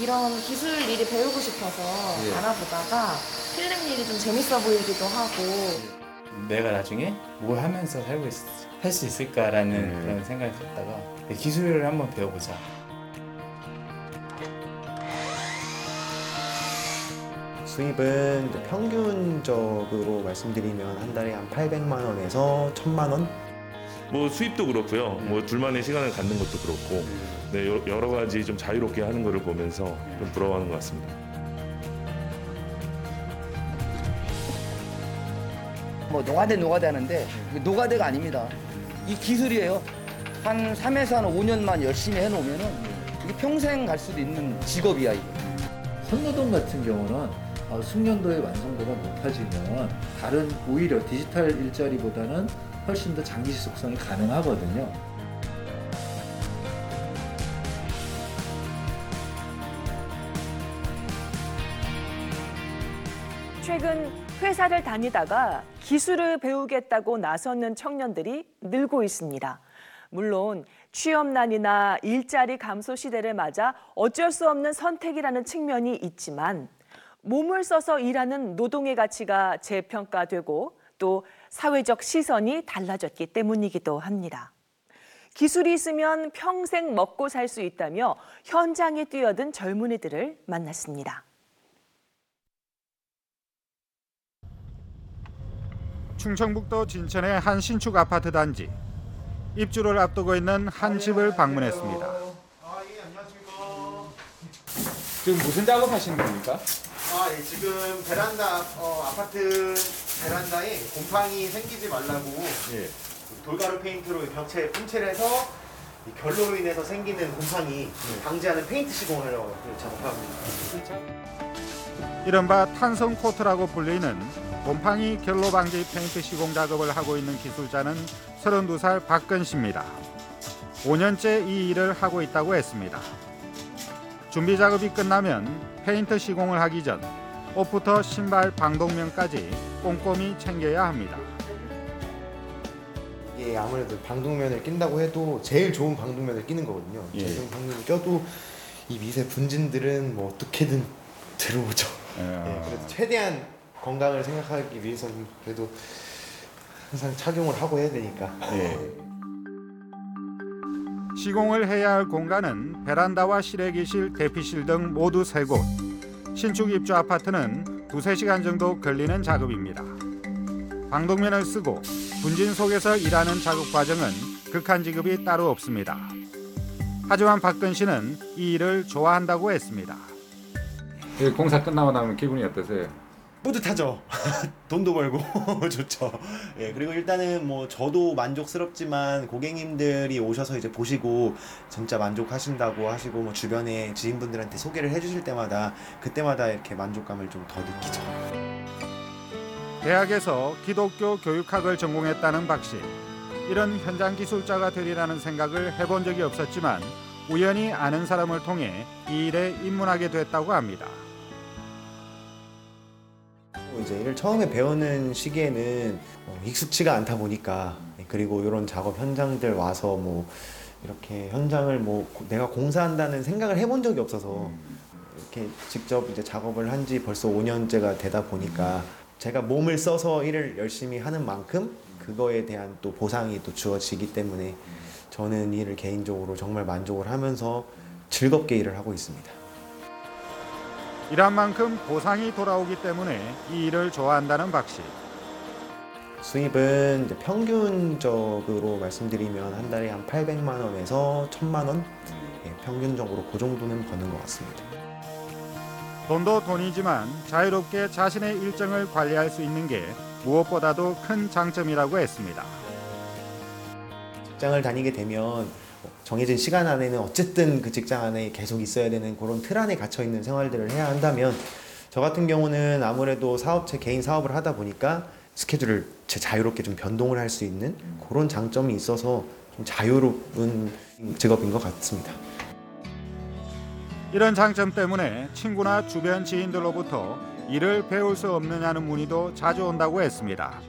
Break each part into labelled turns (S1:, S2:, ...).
S1: 이런 기술 일이 배우고 싶어서 알아보다가 필름 일이 좀 재밌어 보이기도 하고.
S2: 내가 나중에 뭘 하면서 살고 할 수 있을까라는 그런 생각이 들다가 기술을 한번 배워보자.
S3: 수입은 이제 평균적으로 말씀드리면 한 달에 한 800만 원에서 1000만 원
S4: 뭐 수입도 그렇고요. 뭐 둘만의 시간을 갖는 것도 그렇고, 네 여- 여러 가지 좀 자유롭게 하는 것을 보면서 좀 부러워하는 것 같습니다.
S5: 뭐 노가대 노가대 하는데 이게 노가대가 아닙니다. 이 기술이에요. 한 3에서 한 5년만 열심히 해놓으면은 이게 평생 갈 수도 있는 직업이야 이게.
S6: 선노동 같은 경우는 어, 숙련도의 완성도가 높아지면 다른 오히려 디지털 일자리보다는 훨씬 더 장기 지속성이 가능하거든요.
S7: 최근 회사를 다니다가 기술을 배우겠다고 나서는 청년들이 늘고 있습니다. 물론 취업난이나 일자리 감소 시대를 맞아 어쩔 수 없는 선택이라는 측면이 있지만 몸을 써서 일하는 노동의 가치가 재평가되고 또 사회적 시선이 달라졌기 때문이기도 합니다. 기술이 있으면 평생 먹고 살 수 있다며 현장에 뛰어든 젊은이들을 만났습니다.
S8: 충청북도 진천의 한 신축 아파트 단지 입주를 앞두고 있는 한 집을 방문했습니다.
S2: 지금 무슨 작업하시는 겁니까?
S9: 아, 예, 지금 베란다 어, 아파트 베란다에 곰팡이 생기지 말라고
S2: 예.
S9: 돌가루 페인트로 벽체에 뿜칠을 해서 이 결로로 인해서 생기는 곰팡이 방지하는 페인트 시공을 하려고 작업하고 있습니다.
S8: 이른바 탄성 코트라고 불리는 곰팡이 결로 방지 페인트 시공 작업을 하고 있는 기술자는 32살 박근 씨입니다. 5년째 이 일을 하고 있다고 했습니다. 준비 작업이 끝나면 페인트 시공을 하기 전 옷부터 신발 방독면까지 꼼꼼히 챙겨야 합니다.
S3: 이게 아무래도 방독면을 낀다고 해도 제일 좋은 방독면을 끼는 거거든요.
S2: 예.
S3: 제일 좋은 방독면 껴도 이 미세 분진들은 뭐 어떻게든 들어오죠. 예, 그래서 최대한 건강을 생각하기 위해서는 그래도 항상 착용을 하고 해야 되니까.
S2: 예.
S8: 시공을 해야 할 공간은 베란다와 실외기실, 대피실 등 모두 세 곳. 신축 입주 아파트는 두세 시간 정도 걸리는 작업입니다. 방독면을 쓰고 분진 속에서 일하는 작업 과정은 극한 지급이 따로 없습니다. 하지만 박근 씨는 이 일을 좋아한다고 했습니다.
S6: 공사 끝나고 나면 기분이 어떠세요?
S9: 뿌듯하죠. 돈도 벌고 좋죠. 예, 그리고 일단은 뭐 저도 만족스럽지만 고객님들이 오셔서 이제 보시고 진짜 만족하신다고 하시고 뭐 주변에 지인분들한테 소개를 해주실 때마다 그때마다 이렇게 만족감을 좀 더 느끼죠.
S8: 대학에서 기독교 교육학을 전공했다는 박 씨. 이런 현장 기술자가 되리라는 생각을 해본 적이 없었지만 우연히 아는 사람을 통해 이 일에 입문하게 됐다고 합니다.
S3: 이제 일을 처음에 배우는 시기에는 어, 익숙치가 않다 보니까 예, 그리고 이런 작업 현장들 와서 뭐 이렇게 현장을 뭐 고- 내가 공사한다는 생각을 해본 적이 없어서 이렇게 직접 이제 작업을 한 지 벌써 5년째가 되다 보니까 제가 몸을 써서 일을 열심히 하는 만큼 그거에 대한 또 보상이 또 주어지기 때문에 저는 일을 개인적으로 정말 만족을 하면서 즐겁게 일을 하고 있습니다.
S8: 일한 만큼 보상이 돌아오기 때문에 이 일을 좋아한다는 박 씨.
S3: 수입은 이제 평균적으로 말씀드리면 한 달에 한 800만 원에서 1000만 원 예, 평균적으로 그 정도는 버는 것 같습니다.
S8: 돈도 돈이지만 자유롭게 자신의 일정을 관리할 수 있는 게 무엇보다도 큰 장점이라고 했습니다.
S3: 직장을 다니게 되면 정해진 시간 안에는 어쨌든 그 직장 안에 계속 있어야 되는 그런 틀 안에 갇혀 있는 생활들을 해야 한다면 저 같은 경우는 아무래도 사업체 개인 사업을 하다 보니까 스케줄을 제 자유롭게 좀 변동을 할 수 있는 그런 장점이 있어서 좀 자유로운 직업인 것 같습니다.
S8: 이런 장점 때문에 친구나 주변 지인들로부터 일을 배울 수 없느냐는 문의도 자주 온다고 했습니다.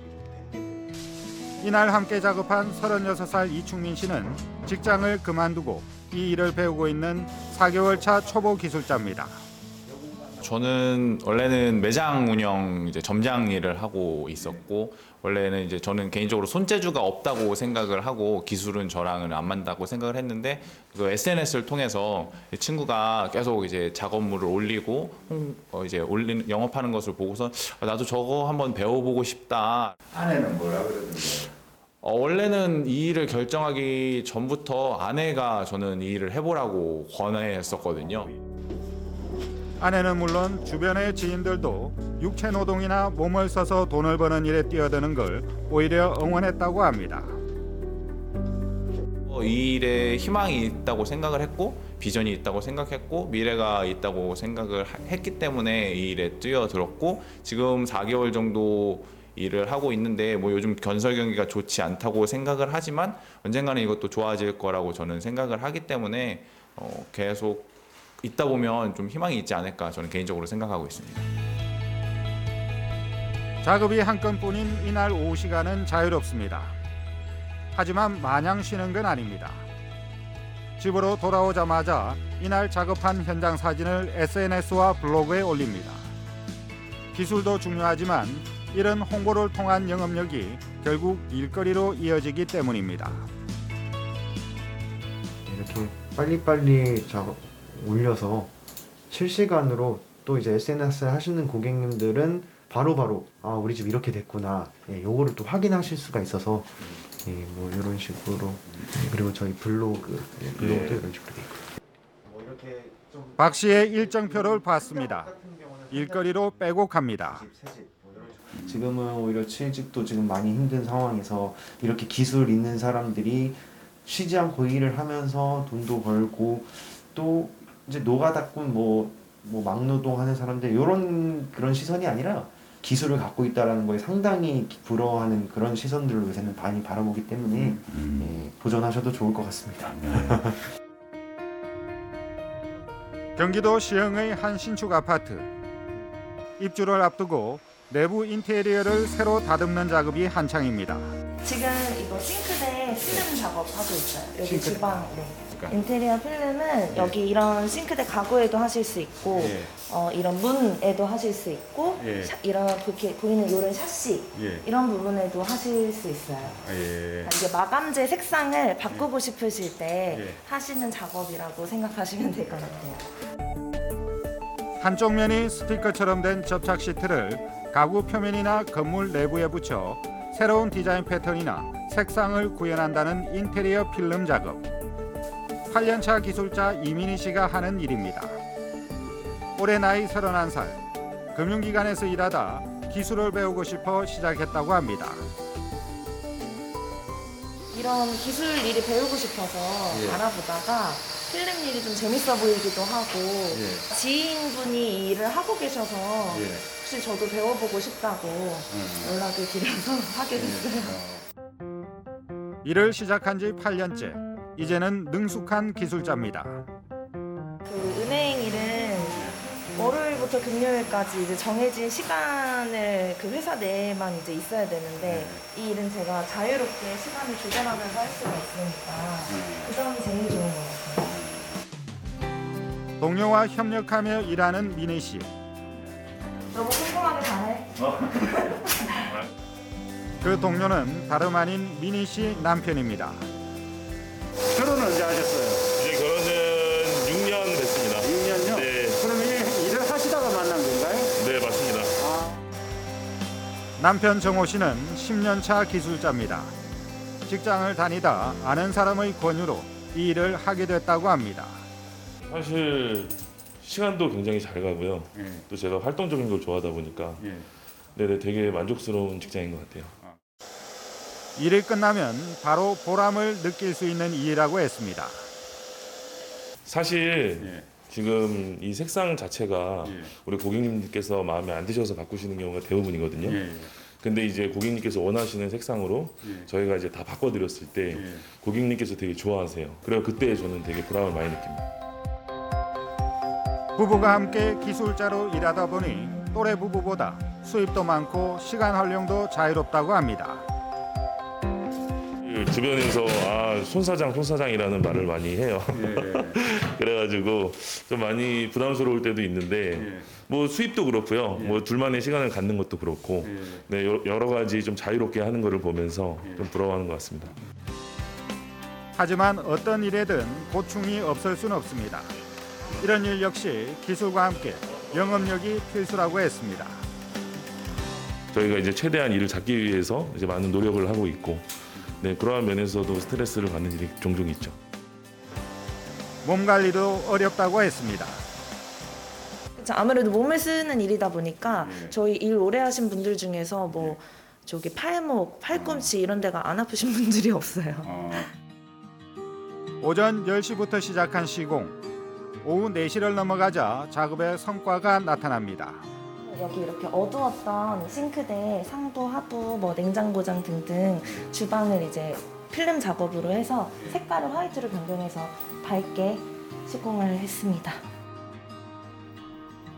S8: 이날 함께 작업한 36살 이충민 씨는 직장을 그만두고 이 일을 배우고 있는 4개월 차 초보 기술자입니다.
S10: 저는 원래는 매장 운영 이제 점장 일을 하고 있었고 원래는 이제 저는 개인적으로 손재주가 없다고 생각을 하고 기술은 저랑은 안 맞다고 생각을 했는데 그 SNS를 통해서 이 친구가 계속 이제 작업물을 올리고 홍- 어 이제 올리는 영업하는 것을 보고서 아, 나도 저거 한번 배워보고 싶다.
S6: 아내는 뭐라 그러던데?
S10: 어, 원래는 이 일을 결정하기 전부터 아내가 저는 이 일을 해보라고 권했었거든요.
S8: 아내는 물론 주변의 지인들도 육체 노동이나 몸을 써서 돈을 버는 일에 뛰어드는 걸 오히려 응원했다고 합니다.
S10: 어, 이 일에 희망이 있다고 생각을 했고 비전이 있다고 생각했고 미래가 있다고 생각을 하- 했기 때문에 이 일에 뛰어들었고 지금 4개월 정도 일을 하고 있는데 뭐 요즘 건설 경기가 좋지 않다고 생각을 하지만 언젠가는 이것도 좋아질 거라고 저는 생각을 하기 때문에 어, 계속 있다 보면 좀 희망이 있지 않을까 저는 개인적으로 생각하고 있습니다.
S8: 작업이 한 건뿐인 이날 오후 시간은 자유롭습니다. 하지만 마냥 쉬는 건 아닙니다. 집으로 돌아오자마자 이날 작업한 현장 사진을 SNS와 블로그에 올립니다. 기술도 중요하지만 이런 홍보를 통한 영업력이 결국 일거리로 이어지기 때문입니다.
S3: 이렇게 빨리빨리 작업 올려서 실시간으로 또 이제 SNS 하시는 고객님들은 바로 바로 아 우리 집 이렇게 됐구나 예, 요거를 또 확인하실 수가 있어서 예, 뭐 이런 식으로 예, 그리고 저희 블로그 예, 블로그도
S8: 예.
S3: 이런 식으로 돼 있고
S8: 박 씨의 일정표를 봤습니다. 일거리로 빼곡합니다.
S3: 지금은 오히려 취직도 지금 많이 힘든 상황에서 이렇게 기술 있는 사람들이 쉬지 않고 일을 하면서 돈도 벌고 또 이제 노가다꾼 뭐, 뭐 막노동 하는 사람들 이런 그런 시선이 아니라 기술을 갖고 있다라는 거에 상당히 부러워하는 그런 시선들로 요새는 많이 바라보기 때문에 예, 도전하셔도 좋을 것 같습니다.
S8: 경기도 시흥의 한 신축 아파트. 입주를 앞두고 내부 인테리어를 새로 다듬는 작업이 한창입니다.
S1: 지금 이거 싱크대 필름 작업하고 있어요. 여기
S8: 싱크대.
S1: 주방. 네.
S8: 그러니까.
S1: 인테리어 필름은 여기 이런 싱크대 가구에도 하실 수 있고
S8: 예.
S1: 어, 이런 문에도 하실 수 있고
S8: 예.
S1: 샤- 이런 이렇게 보이는 이런 샤시
S8: 예.
S1: 이런 부분에도 하실 수 있어요.
S8: 예.
S1: 이제 마감재 색상을 바꾸고 싶으실 때
S8: 예.
S1: 하시는 작업이라고 생각하시면 될 것 같아요.
S8: 한쪽 면이 스티커처럼 된 접착 시트를 가구 표면이나 건물 내부에 붙여 새로운 디자인 패턴이나 색상을 구현한다는 인테리어 필름 작업. 8년차 기술자 이민희 씨가 하는 일입니다. 올해 나이 31살. 금융기관에서 일하다 기술을 배우고 싶어 시작했다고 합니다.
S1: 이런 기술 일이 배우고 싶어서
S8: 예.
S1: 알아보다가 필름 일이 좀 재밌어 보이기도 하고
S8: 예.
S1: 지인분이 이 일을 하고 계셔서
S8: 예.
S1: 혹시 저도 배워보고 싶다고 연락을 드려서 하게 됐어요.
S8: 일을 시작한 지 8년째. 이제는 능숙한 기술자입니다.
S1: 그 은행 일은 월요일부터 금요일까지 이제 정해진 시간을 그 회사 내에만 이제 있어야 되는데 이 일은 제가 자유롭게 시간을 조절하면서 할 수가 있으니까 그 점이 제일 좋은 것 같아요.
S8: 동료와 협력하며 일하는 민희 씨.
S1: 너무 꼼꼼하게 잘해.
S8: 그 동료는 다름 아닌 민희 씨 남편입니다.
S11: 결혼은 언제 하셨어요?
S4: 이제 결혼은 6년 됐습니다.
S11: 6년요?
S4: 네.
S11: 그러면 일- 일을 하시다가 만난 건가요?
S4: 네, 맞습니다.
S8: 남편 정호 씨는 10년 차 기술자입니다. 직장을 다니다 아는 사람의 권유로 이 일을 하게 됐다고 합니다.
S4: 사실 시간도 굉장히 잘 가고요.
S11: 예.
S4: 또 제가 활동적인 걸 좋아하다 보니까 네네 되게 만족스러운 직장인 것 같아요.
S8: 일이 끝나면 바로 보람을 느낄 수 있는 일이라고 했습니다.
S4: 사실 지금 이 색상 자체가
S11: 예.
S4: 우리 고객님께서 마음에 안 드셔서 바꾸시는 경우가 대부분이거든요.
S11: 예, 예.
S4: 근데 이제 고객님께서 원하시는 색상으로
S11: 예.
S4: 저희가 이제 다 바꿔드렸을 때
S11: 예.
S4: 고객님께서 되게 좋아하세요. 그래서 그때 저는 되게 보람을 많이 느낍니다.
S8: 부부가 함께 기술자로 일하다 보니 또래 부부보다 수입도 많고 시간 활용도 자유롭다고 합니다.
S4: 그 주변에서 아 손사장 손사장이라는 말을 많이 해요.
S11: 예.
S4: 그래가지고 좀 많이 부담스러울 때도 있는데
S11: 예.
S4: 뭐 수입도 그렇고요.
S11: 예.
S4: 뭐 둘만의 시간을 갖는 것도 그렇고
S11: 예.
S4: 네, 여- 여러 가지 좀 자유롭게 하는 것을 보면서 좀 부러워하는 것 같습니다.
S8: 하지만 어떤 일에든 고충이 없을 수는 없습니다. 이런 일 역시 기술과 함께 영업력이 필수라고 했습니다.
S4: 저희가 이제 최대한 일을 잡기 위해서 이제 많은 노력을 하고 있고 네, 그러한 면에서도 스트레스를 받는 일이 종종 있죠.
S8: 몸 관리도 어렵다고 했습니다.
S1: 그쵸, 아무래도 몸을 쓰는 일이다 보니까
S11: 예.
S1: 저희 일 오래 하신 분들 중에서 뭐 저기 팔목, 팔꿈치 이런 데가 안 아프신 분들이 없어요.
S11: 어.
S8: 오전 10시부터 시작한 시공. 오후 4시를 넘어가자 작업의 성과가 나타납니다.
S1: 여기 이렇게 어두웠던 싱크대 상부, 하부, 뭐 냉장고장 등등 주방을 이제 필름 작업으로 해서 색깔을 화이트로 변경해서 밝게 시공을 했습니다.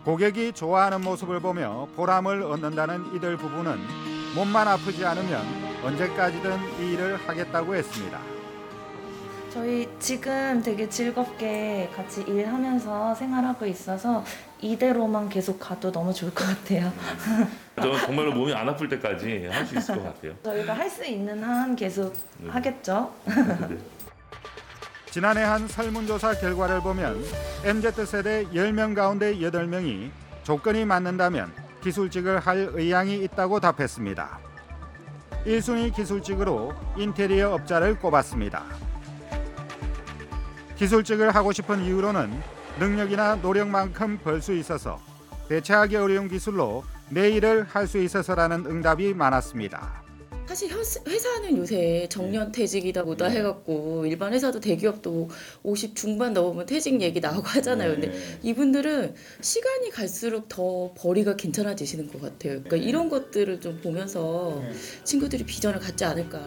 S8: 고객이 좋아하는 모습을 보며 보람을 얻는다는 이들 부부는 몸만 아프지 않으면 언제까지든 이 일을 하겠다고 했습니다.
S1: 저희 지금 되게 즐겁게 같이 일하면서 생활하고 있어서 이대로만 계속 가도 너무 좋을 것 같아요.
S4: 저는 정말로 몸이 안 아플 때까지 할 수 있을 것 같아요.
S1: 저희가 할 수 있는 한 계속
S4: 네.
S1: 하겠죠.
S8: 지난해 한 설문조사 결과를 보면 MZ세대 10명 가운데 8명이 조건이 맞는다면 기술직을 할 의향이 있다고 답했습니다. 1순위 기술직으로 인테리어 업자를 꼽았습니다. 기술직을 하고 싶은 이유로는 능력이나 노력만큼 벌 수 있어서 대체하기 어려운 기술로 내 일을 할 수 있어서라는 응답이 많았습니다.
S12: 사실 현- 회사는 요새 정년 퇴직이다 보다 해갖고 일반 회사도 대기업도 50 중반 넘으면 퇴직 얘기 나오고 하잖아요. 근데 이분들은 시간이 갈수록 더 벌이가 괜찮아지시는 것 같아요. 그러니까 이런 것들을 좀 보면서 친구들이 비전을 갖지 않을까.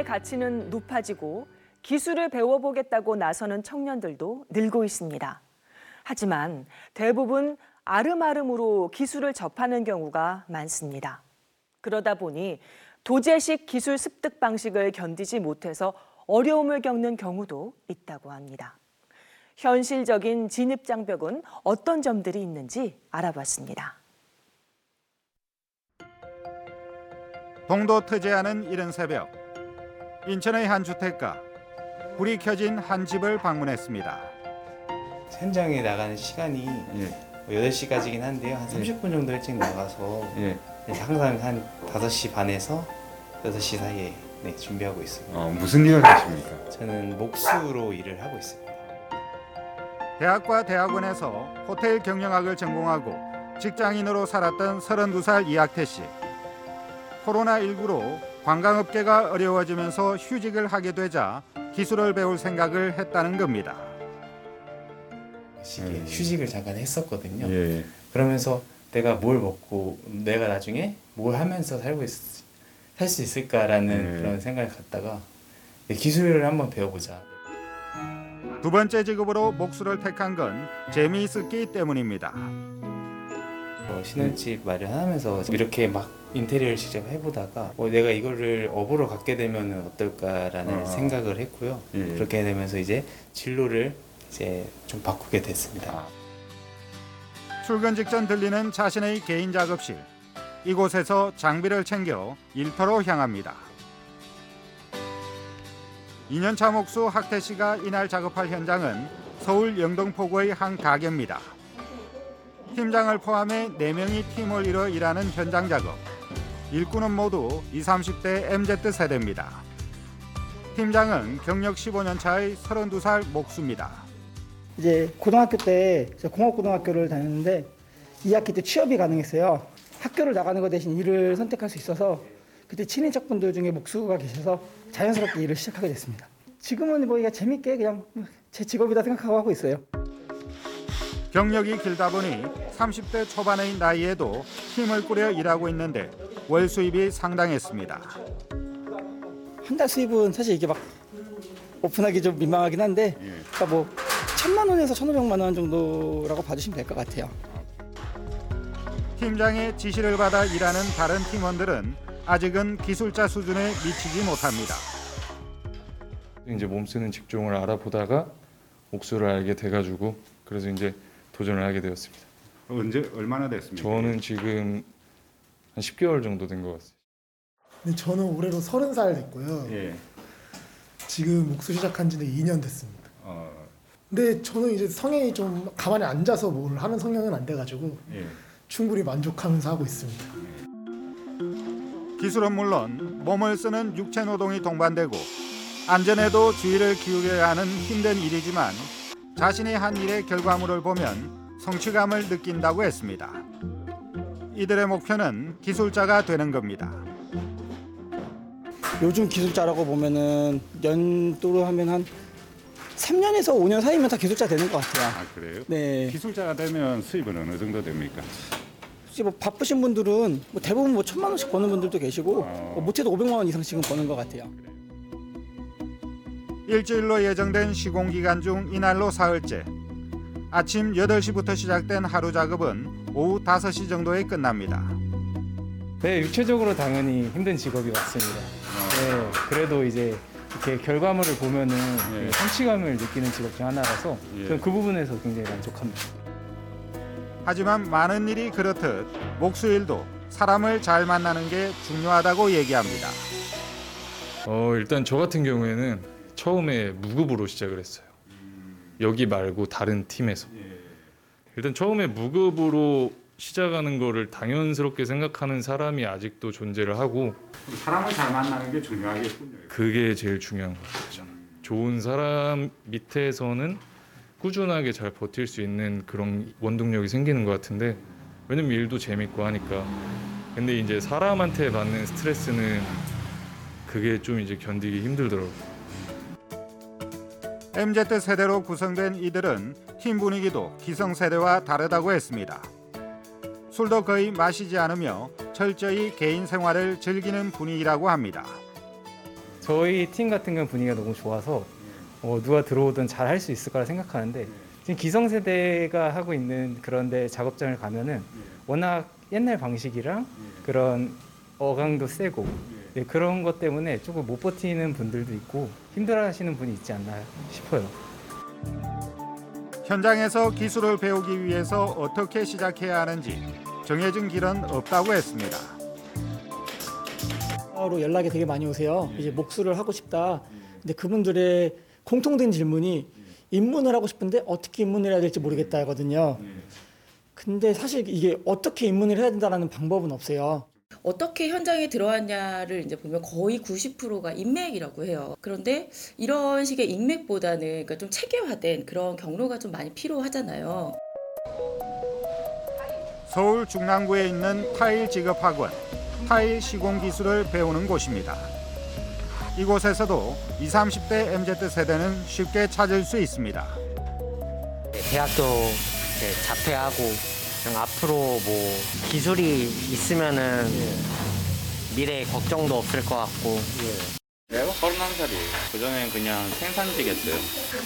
S7: 손 노동의 가치는 높아지고 기술을 배워보겠다고 나서는 청년들도 늘고 있습니다. 하지만 대부분 아름아름으로 기술을 접하는 경우가 많습니다. 그러다 보니 도제식 기술 습득 방식을 견디지 못해서 어려움을 겪는 경우도 있다고 합니다. 현실적인 진입 장벽은 어떤 점들이 있는지 알아봤습니다.
S8: 동도 않은 이른 새벽 인천의 한 주택가 불이 켜진 한 집을 방문했습니다.
S2: 현장에 나가는 시간이
S11: 예.
S2: 8시까지긴 한데요. 한 30분 정도 일찍 나가서
S11: 예.
S2: 항상 한 5시 반에서 6시 사이에 네, 준비하고 있습니다.
S11: 어, 무슨 일을 하십니까?
S2: 저는 목수로 일을 하고 있습니다.
S8: 대학과 대학원에서 호텔 경영학을 전공하고 직장인으로 살았던 32살 이학태 씨. 코로나19로 관광업계가 어려워지면서 휴직을 하게 되자 기술을 배울 생각을 했다는 겁니다.
S2: 시기에 휴직을 잠깐 했었거든요.
S11: 예.
S2: 그러면서 내가 뭘 먹고 내가 나중에 뭘 하면서 살고 살 수 있을까라는
S11: 네.
S2: 그런 생각을 갖다가 네, 기술을 한번 배워보자.
S8: 두 번째 직업으로 목수를 택한 건 재미있었기 때문입니다.
S2: 어, 신혼집 마련하면서 이렇게 막 인테리어를 직접 해보다가 어, 내가 이거를 업으로 갖게 되면 어떨까라는
S11: 아.
S2: 생각을 했고요.
S11: 예.
S2: 그렇게 되면서 이제 진로를 이제 좀 바꾸게 됐습니다.
S8: 출근 직전 들리는 자신의 개인 작업실. 이곳에서 장비를 챙겨 일터로 향합니다. 2년차 목수 학태 씨가 이날 작업할 현장은 서울 영등포구의 한 가게입니다. 팀장을 포함해 4명이 팀을 이뤄 일하는 현장 작업. 일꾼은 모두 20, 30대 MZ 세대입니다. 팀장은 경력 15년 차의 32살 목수입니다.
S13: 이제 고등학교 때 공업고등학교를 다녔는데 2학기 때 취업이 가능했어요. 학교를 나가는 것 대신 일을 선택할 수 있어서 그때 친인척분들 중에 목수가 계셔서 자연스럽게 일을 시작하게 됐습니다. 지금은 뭐 이게 재밌게 그냥 제 직업이다 생각하고 하고 있어요.
S8: 경력이 길다 보니 30대 초반의 나이에도 팀을 꾸려 일하고 있는데 월 수입이 상당했습니다.
S13: 한 달 수입은 사실 이게 막 오픈하기 좀 민망하긴 한데 그러니까 뭐 천만 원에서 천오백만 원 정도라고 봐주시면 될 것 같아요.
S8: 팀장의 지시를 받아 일하는 다른 팀원들은 아직은 기술자 수준에 미치지 못합니다.
S2: 이제 몸 쓰는 직종을 알아보다가 옥수를 알게 돼가지고 그래서 이제 도전을 하게 되었습니다.
S11: 언제 얼마나 됐습니까?
S2: 저는 지금 한 10개월 정도 된 것 같습니다.
S14: 근데 저는 올해로 서른 살 됐고요.
S11: 예.
S14: 지금 목수 시작한 지는 2년 됐습니다.
S11: 어,
S14: 근데 저는 이제 성향이 좀 가만히 앉아서 뭘 하는 성향은 안 돼가지고
S11: 예.
S14: 충분히 만족하면서 하고 있습니다.
S8: 기술은 물론 몸을 쓰는 육체 노동이 동반되고 안전에도 주의를 기울여야 하는 힘든 일이지만 자신이 한 일의 결과물을 보면 성취감을 느낀다고 했습니다. 이들의 목표는 기술자가 되는 겁니다.
S13: 요즘 기술자라고 보면은 연도로 하면 한 3년에서 5년 사이면 다 기술자 되는 것 같아요.
S11: 아 그래요?
S13: 네.
S11: 기술자가 되면 수입은 어느 정도 됩니까?
S13: 혹시 뭐 바쁘신 분들은 뭐 대부분 뭐 천만 원씩 버는 분들도 계시고 뭐 못해도 500만 원 이상 지금 버는 것 같아요.
S8: 일주일로 예정된 시공 기간 중 이날로 사흘째. 아침 8시부터 시작된 하루 작업은 오후 5시 정도에 끝납니다.
S2: 네, 육체적으로 당연히 힘든 직업이 맞습니다. 네, 그래도 이제 이렇게 결과물을 보면은 그 성취감을 느끼는 직업 중 하나라서 저는 그 부분에서 굉장히 만족합니다.
S8: 하지만 많은 일이 그렇듯 목수일도 사람을 잘 만나는 게 중요하다고 얘기합니다.
S2: 어, 일단 저 같은 경우에는 처음에 무급으로 시작을 했어요. 여기 말고 다른 팀에서. 일단 처음에 무급으로 시작하는 거를 당연스럽게 생각하는 사람이 아직도 존재를 하고
S11: 사람을 잘 만나는 게 중요하겠군요.
S2: 그게 제일 중요한 것 같아요. 좋은 사람 밑에서는 꾸준하게 잘 버틸 수 있는 그런 원동력이 생기는 것 같은데 왜냐면 일도 재밌고 하니까 근데 이제 사람한테 받는 스트레스는 그게 좀 이제 견디기 힘들더라고요.
S8: MZ 세대로 구성된 이들은 팀 분위기도 기성 세대와 다르다고 했습니다. 술도 거의 마시지 않으며 철저히 개인 생활을 즐기는 분위기라고 합니다.
S15: 저희 팀 같은 경우 분위기가 너무 좋아서 어, 누가 들어오든 잘 할 수 있을 거라 생각하는데 지금 기성세대가 하고 있는 그런데 작업장을 가면은 워낙 옛날 방식이랑 그런 어강도 세고 네, 그런 것 때문에 조금 못 버티는 분들도 있고 힘들어하시는 분이 있지 않나 싶어요.
S8: 현장에서 기술을 배우기 위해서 어떻게 시작해야 하는지 정해진 길은 없다고 했습니다.
S13: 로 연락이 되게 많이 오세요. 이제 목수를 하고 싶다. 근데 그분들의 공통된 질문이 입문을 하고 싶은데 어떻게 입문을 해야 될지 모르겠다 하거든요. 근데 사실 이게 어떻게 입문을 해야 된다는 방법은 없어요.
S12: 어떻게 현장에 들어왔냐를 이제 보면 거의 90%가 인맥이라고 해요. 그런데 이런 식의 인맥보다는 그러니까 좀 체계화된 그런 경로가 좀 많이 필요하잖아요.
S8: 서울 중랑구에 있는 타일 직업 학원 타일 시공 기술을 배우는 곳입니다. 이곳에서도 20, 30대 MZ 세대는 쉽게 찾을 수 있습니다.
S16: 대학교 이제 자퇴하고 그냥 앞으로 뭐 기술이 있으면은 미래에 걱정도 없을 것 같고
S10: 내가 31살이에요. 그전엔 그냥 생산직이었어요.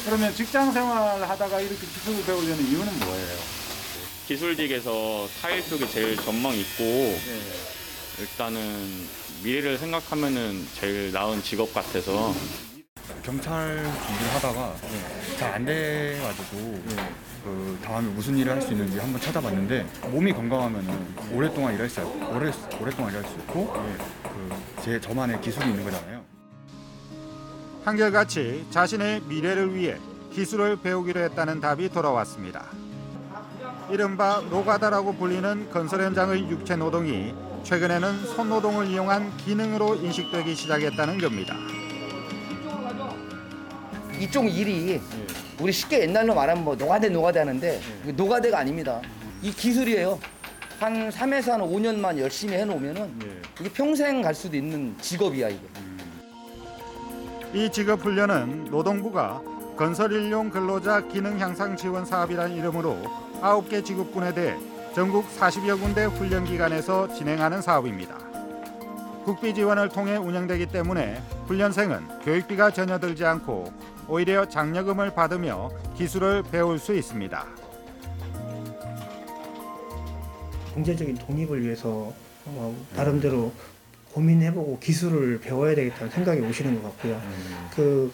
S11: 그러면 직장 생활 하다가 이렇게 기술을 배우려는 이유는 뭐예요?
S10: 기술직에서 타일 쪽이 제일 전망 있고 일단은 미래를 생각하면은 제일 나은 직업 같아서
S17: 경찰 준비를 하다가 잘 안 돼가지고 그 다음에 무슨 일을 할 수 있는지 한번 찾아봤는데 몸이 건강하면 오랫동안 일할 수 오래 오랫동안 일할 수 있고 그 제 저만의 기술이 있는 거잖아요.
S8: 한결같이 자신의 미래를 위해 기술을 배우기로 했다는 답이 돌아왔습니다. 이른바 노가다라고 불리는 건설 현장의 육체 노동이 최근에는 손노동을 이용한 기능으로 인식되기 시작했다는 겁니다.
S5: 이쪽 일이 우리 쉽게 옛날로 말하면 뭐 노가대 노가대 하는데 이게 노가대가 아닙니다. 이 기술이에요. 한 3에서 한 5년만 열심히 해놓으면은 이게 평생 갈 수도 있는 직업이야 이게.
S8: 이 직업 훈련은 노동부가 건설인용 근로자 기능 향상 지원 사업이라는 이름으로 9개 직업군에 대해 전국 40여 군데 훈련 기관에서 진행하는 사업입니다. 국비 지원을 통해 운영되기 때문에 훈련생은 교육비가 전혀 들지 않고 오히려 장려금을 받으며 기술을 배울 수 있습니다.
S18: 경제적인 독립을 위해서 어, 나름대로 고민해보고 기술을 배워야 되겠다는 생각이 오시는 것 같고요. 그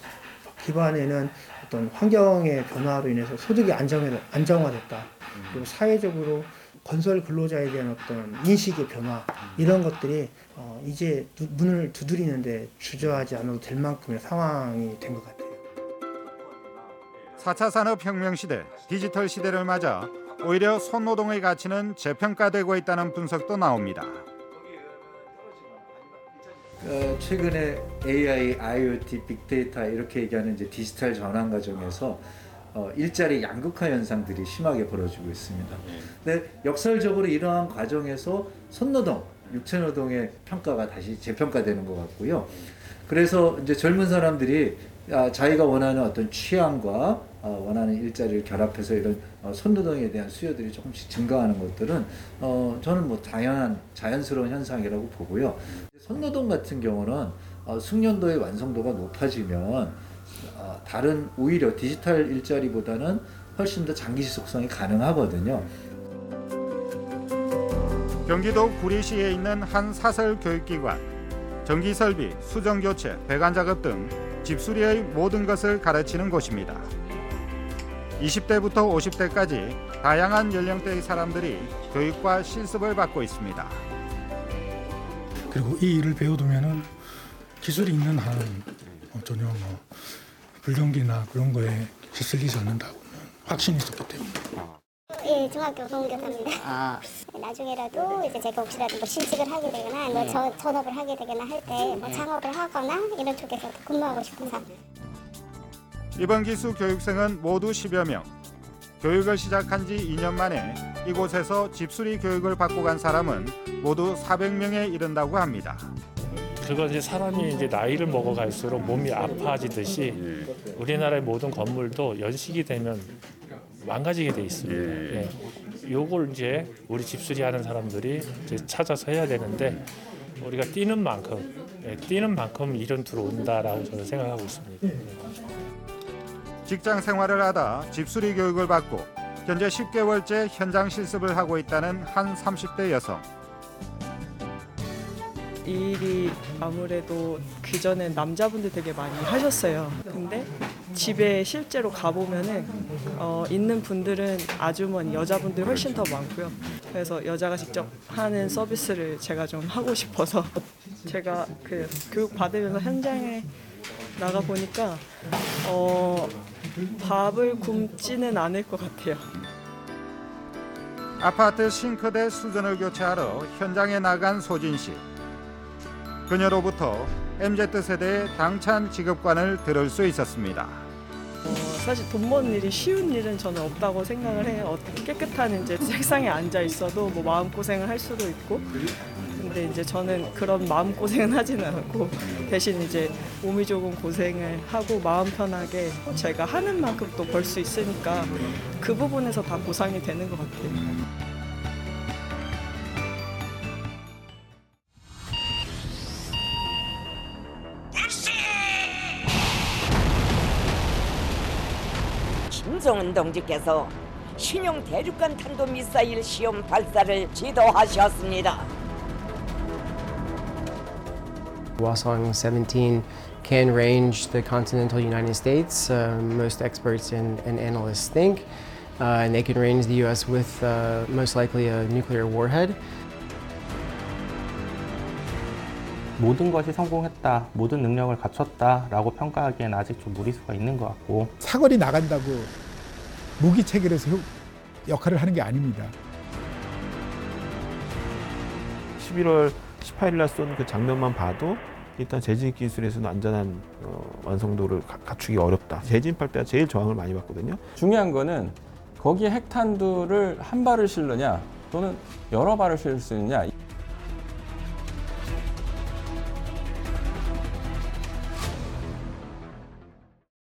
S18: 기반에는 어떤 환경의 변화로 인해서 소득이 안정화, 안정화됐다. 그리고 사회적으로 건설 근로자에 대한 어떤 인식의 변화 이런 것들이 어, 이제 두- 문을 두드리는데 주저하지 않아도 될 만큼의 상황이 된 것 같아요.
S8: 4차 산업혁명 시대, 디지털 시대를 맞아 오히려 손노동의 가치는 재평가되고 있다는 분석도 나옵니다.
S6: 어, 최근에 AI, IoT, 빅데이터 이렇게 얘기하는 이제 디지털 전환 과정에서 어, 일자리 양극화 현상들이 심하게 벌어지고 있습니다. 근데 역설적으로 이러한 과정에서 손노동, 육체노동의 평가가 다시 재평가되는 것 같고요. 그래서 이제 젊은 사람들이 아, 자기가 원하는 어떤 취향과 어, 원하는 일자리를 결합해서 이런 어, 손노동에 대한 수요들이 조금씩 증가하는 것들은 어, 저는 뭐 당연한 자연스러운 현상이라고 보고요. 손노동 같은 경우는 어, 숙련도의 완성도가 높아지면 어, 다른 오히려 디지털 일자리보다는 훨씬 더 장기 지속성이 가능하거든요.
S8: 경기도 구리시에 있는 한 사설 교육기관 전기 설비, 수정 교체, 배관 작업 등 집수리의 모든 것을 가르치는 곳입니다. 20대부터 50대까지 다양한 연령대의 사람들이 교육과 실습을 받고 있습니다.
S19: 그리고 이 일을 배워두면은 기술이 있는 한 어, 전혀 뭐 불경기나 그런 거에 휩쓸리지 않는다고는 확신이 있었기 때문에.
S20: 예, 중학교 동교사입니다. 나중에라도 이제 제가 혹시라도 뭐 실직을 하게 되거나 뭐 저, 전업을 하게 되거나 할 때 뭐 창업을 하거나 이런 쪽에서 근무하고 싶어서
S8: 이번 기수 교육생은 모두 10여 명. 교육을 시작한 지 2년 만에 이곳에서 집수리 교육을 받고 간 사람은 모두 400명에 이른다고 합니다.
S21: 그건 이제 사람이 이제 나이를 먹어갈수록 몸이 아파지듯이 우리나라의 모든 건물도 연식이 되면 망가지게 돼 있습니다. 예. 요걸 이제 우리 집수리 하는 사람들이 이제 찾아서 해야 되는데 우리가 뛰는 만큼 예, 뛰는 만큼 일은 들어온다라고 저는 생각하고 있습니다.
S8: 직장 생활을 하다 집수리 교육을 받고 현재 10개월째 현장 실습을 하고 있다는 한 30대 여성.
S22: 이 일이 아무래도 그 전에 남자분들 되게 많이 하셨어요. 근데 집에 실제로 가보면은 어, 있는 분들은 아주머니 여자분들 훨씬 더 많고요. 그래서 여자가 직접 하는 서비스를 제가 좀 하고 싶어서 제가 그 교육 받으면서 현장에 나가 보니까 어, 밥을 굶지는 않을 것 같아요.
S8: 아파트 싱크대 수전을 교체하러 현장에 나간 소진 씨. 그녀로부터 MZ 세대의 당찬 직업관을 들을 수 있었습니다.
S22: 어, 사실 돈 버는 일이 쉬운 일은 저는 없다고 생각을 해요. 어떻게 깨끗한 이제 책상에 앉아 있어도 뭐 마음 고생을 할 수도 있고. 근데 이제 저는 그런 마음 고생은 하지는 않고 대신 이제 몸이 조금 고생을 하고 마음 편하게 제가 하는 만큼 또 벌 수 있으니까 그 부분에서 다 보상이 되는 것 같아요.
S23: 김성은 동지께서 신형 대륙간 탄도미사일 시험 발사를 지도하셨습니다.
S24: Hwasong 17 can range the continental United States, uh, most experts and, and analysts think, uh, and they can range the U.S. with uh, most likely a nuclear warhead.
S25: 모든 것이 성공했다, 모든 능력을 갖췄다라고 평가하기엔 아직 좀 무리수가 있는 것 같고
S26: 사거리 나간다고 무기 체결해서 효- 역할을 하는 게 아닙니다.
S27: 11월 18일 날 쏜 그 장면만 봐도 일단 재진 기술에서는 안전한 어, 완성도를 가- 갖추기 어렵다. 재진할 때가 제일 저항을 많이 받거든요.
S28: 중요한 거는 거기에 핵탄두를 한 발을 실느냐
S29: 또는 여러 발을 실수 있느냐